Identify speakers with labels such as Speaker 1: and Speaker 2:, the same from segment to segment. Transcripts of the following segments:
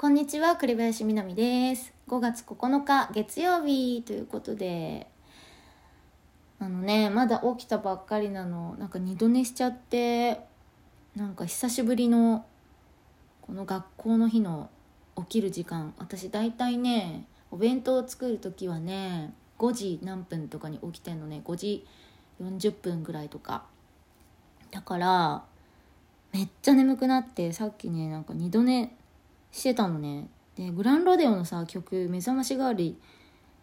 Speaker 1: こんにちは栗林みなみです。5月9日月曜日。ということであのねまだ起きたばっかりなの。なんか二度寝しちゃってなんか久しぶりのこの学校の日の起きる時間。私大体ねお弁当を作る時はね5時何分とかに起きてんのね。5時40分ぐらいとか。だからめっちゃ眠くなってさっきねなんか二度寝してたのね。でグランロデオのさ曲「目覚まし代わり」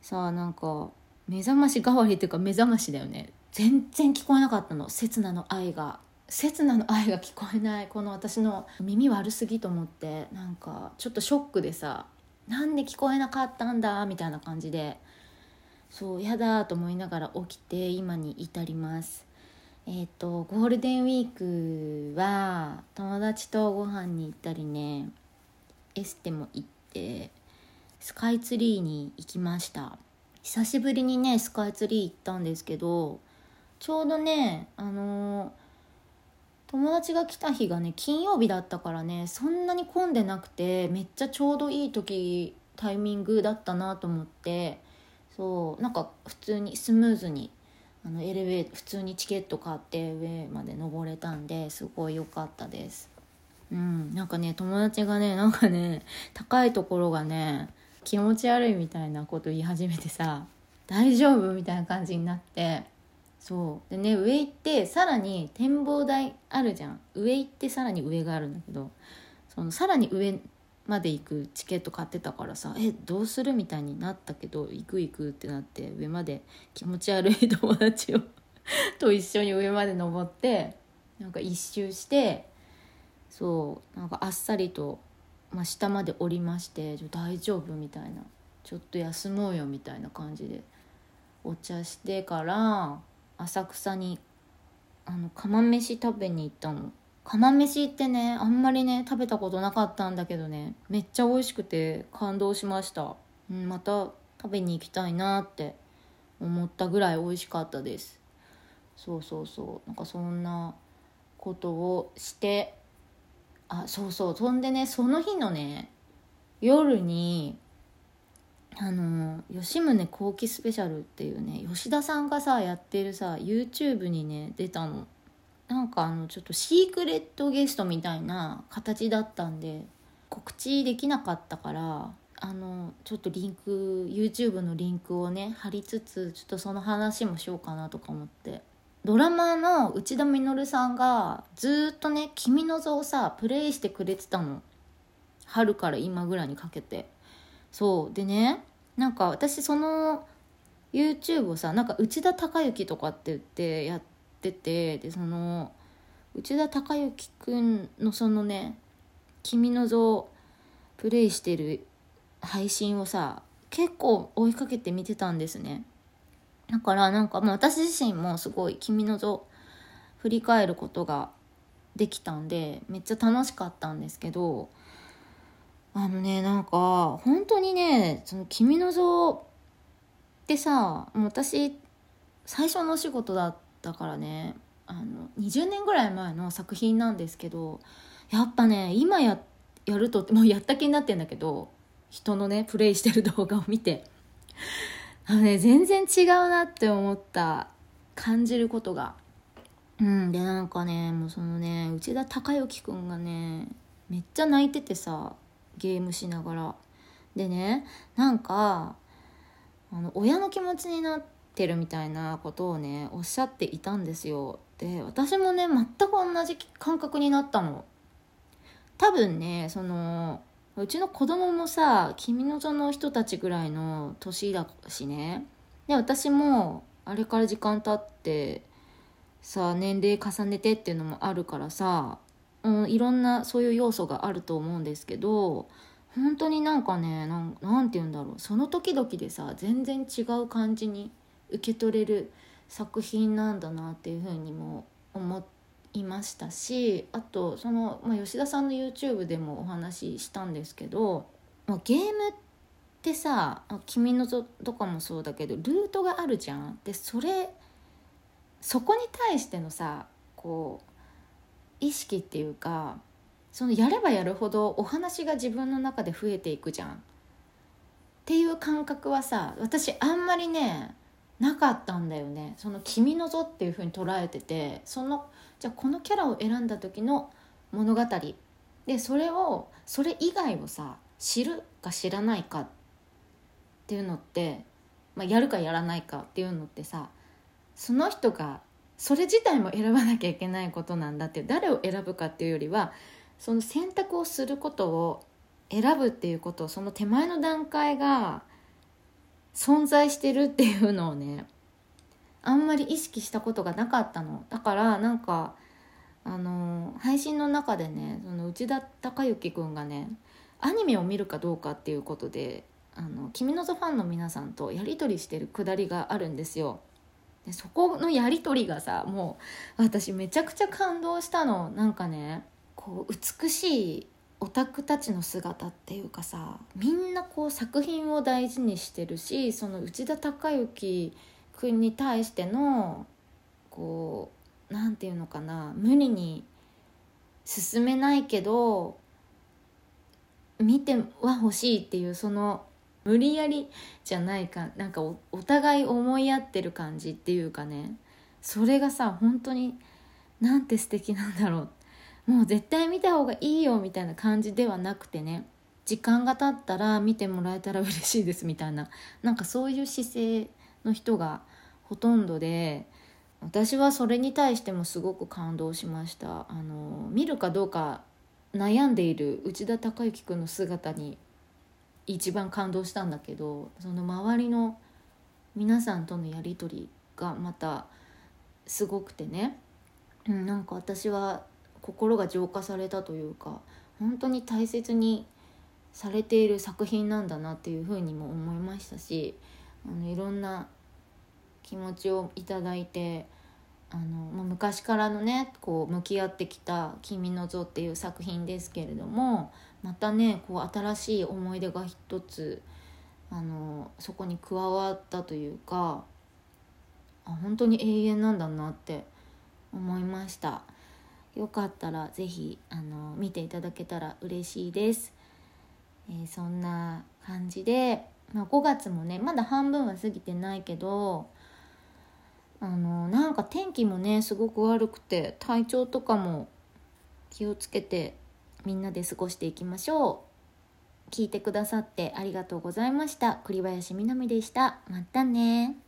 Speaker 1: さなんか目覚まし代わりっていうか目覚ましだよね。全然聞こえなかったの。刹那の愛が。刹那の愛が聞こえない。この私の耳悪すぎと思って。なんかちょっとショックでさなんで聞こえなかったんだみたいな感じで。そうやだと思いながら起きて今に至ります。えっ、ー、とゴールデンウィークは友達とご飯に行ったりね。エステも行ってスカイツリーに行きました。久しぶりにねスカイツリー行ったんですけどちょうどねあのー、友達が来た日がね金曜日だったからねそんなに混んでなくてめっちゃちょうどいい時タイミングだったなと思ってそうなんか普通にスムーズにあのエレベー普通にチケット買って上まで登れたんですごい良かったです。うんなんかね友達がねなんかね高いところがね気持ち悪いみたいなこと言い始めてさ大丈夫みたいな感じになってそう。でね上行ってさらに展望台あるじゃん。上行ってさらに上があるんだけどそのさらに上まで行くチケット買ってたからさえどうするみたいになったけど行く行くってなって上まで気持ち悪い友達をと一緒に上まで登ってなんか一周してそうなんかあっさりと、まあ、下まで降りまして「大丈夫?」みたいな「ちょっと休もうよ」みたいな感じでお茶してから浅草にあの釜飯食べに行ったの。釜飯ってねあんまりね食べたことなかったんだけどねめっちゃ美味しくて感動しました、うん、また食べに行きたいなって思ったぐらい美味しかったです。そうそうそう。なんかそんなことをしてあそうそう。そんでねその日のね夜にあの吉宗後期スペシャルっていうね吉田さんがさやってるさ YouTube にね出たの。なんかあのちょっとシークレットゲストみたいな形だったんで告知できなかったからあのちょっとリンク YouTube のリンクをね貼りつつちょっとその話もしようかなとか思って。ドラマの内田実さんがずっとね「君の座」をさプレイしてくれてたの。春から今ぐらいにかけて。そう。でねなんか私その YouTube をさなんか内田孝之とかって言ってやっててでその内田孝之くんのそのね「君の座」をプレイしてる配信をさ結構追いかけて見てたんですね。だからなんかもう私自身もすごい「君の座」振り返ることができたんでめっちゃ楽しかったんですけどあのねなんか本当にね「その君の座」ってさもう私最初のお仕事だったからねあの20年ぐらい前の作品なんですけどやっぱね今ややるともうやった気になってんだけど人のねプレイしてる動画を見て。あのね、全然違うなって思った。感じることが。うんでなんかねもうそのね内田孝之くんがねめっちゃ泣いててさゲームしながら。でねなんかあの親の気持ちになってるみたいなことをねおっしゃっていたんですよ。で私もね全く同じ感覚になったの。多分ねそのうちの子供もさ君の座の人たちぐらいの年だしね。で私もあれから時間経ってさ年齢重ねてっていうのもあるからさ、うん、いろんなそういう要素があると思うんですけど本当になんかねなんて言うんだろう。その時々でさ全然違う感じに受け取れる作品なんだなっていうふうにも思っていましたしあとその、まあ、吉田さんの YouTube でもお話ししたんですけど、まあ、ゲームってさ「君のぞ」とかもそうだけどルートがあるじゃん。でそれそこに対してのさこう意識っていうかそのやればやるほどお話が自分の中で増えていくじゃんっていう感覚はさ私あんまりねなかったんだよね。その「君のぞ」っていうふうに捉えててそのじゃあこのキャラを選んだ時の物語。でそれをそれ以外をさ知るか知らないかっていうのって、まあ、やるかやらないかっていうのってさその人がそれ自体も選ばなきゃいけないことなんだって誰を選ぶかっていうよりはその選択をすることを選ぶっていうことをその手前の段階が存在してるっていうのをねあんまり意識したことがなかったのだからなんかあの配信の中でねその内田孝之君がねアニメを見るかどうかっていうことで「あの君のぞファンの皆さんとやり取りしてるくだりがあるんですよ。でそこのやり取りがさもう私めちゃくちゃ感動したのなんかねこう美しいオタクたちの姿っていうかさみんなこう作品を大事にしてるしその内田孝之君に対してのこう何て言うのかな無理に進めないけど見ては欲しいっていうその無理やりじゃないかなんかお互い思い合ってる感じっていうかねそれがさ本当になんて素敵なんだろうっもう絶対見た方がいいよみたいな感じではなくてね時間が経ったら見てもらえたら嬉しいですみたいななんかそういう姿勢の人がほとんどで私はそれに対してもすごく感動しました。あの見るかどうか悩んでいる内田孝之君の姿に一番感動したんだけどその周りの皆さんとのやり取りがまたすごくてね、うん、なんか私は心が浄化されたというか本当に大切にされている作品なんだなっていうふうにも思いましたしあのいろんな気持ちをいただいてあの、まあ、昔からのねこう向き合ってきた「君の像」っていう作品ですけれどもまたねこう新しい思い出が一つあのそこに加わったというかあ本当に永遠なんだなって思いました。よかったら是非あの見ていただけたら嬉しいです、えー、そんな感じで、まあ、5月もねまだ半分は過ぎてないけどあのなんか天気もねすごく悪くて体調とかも気をつけてみんなで過ごしていきましょう。聞いてくださってありがとうございました。栗林みなみでした。またね。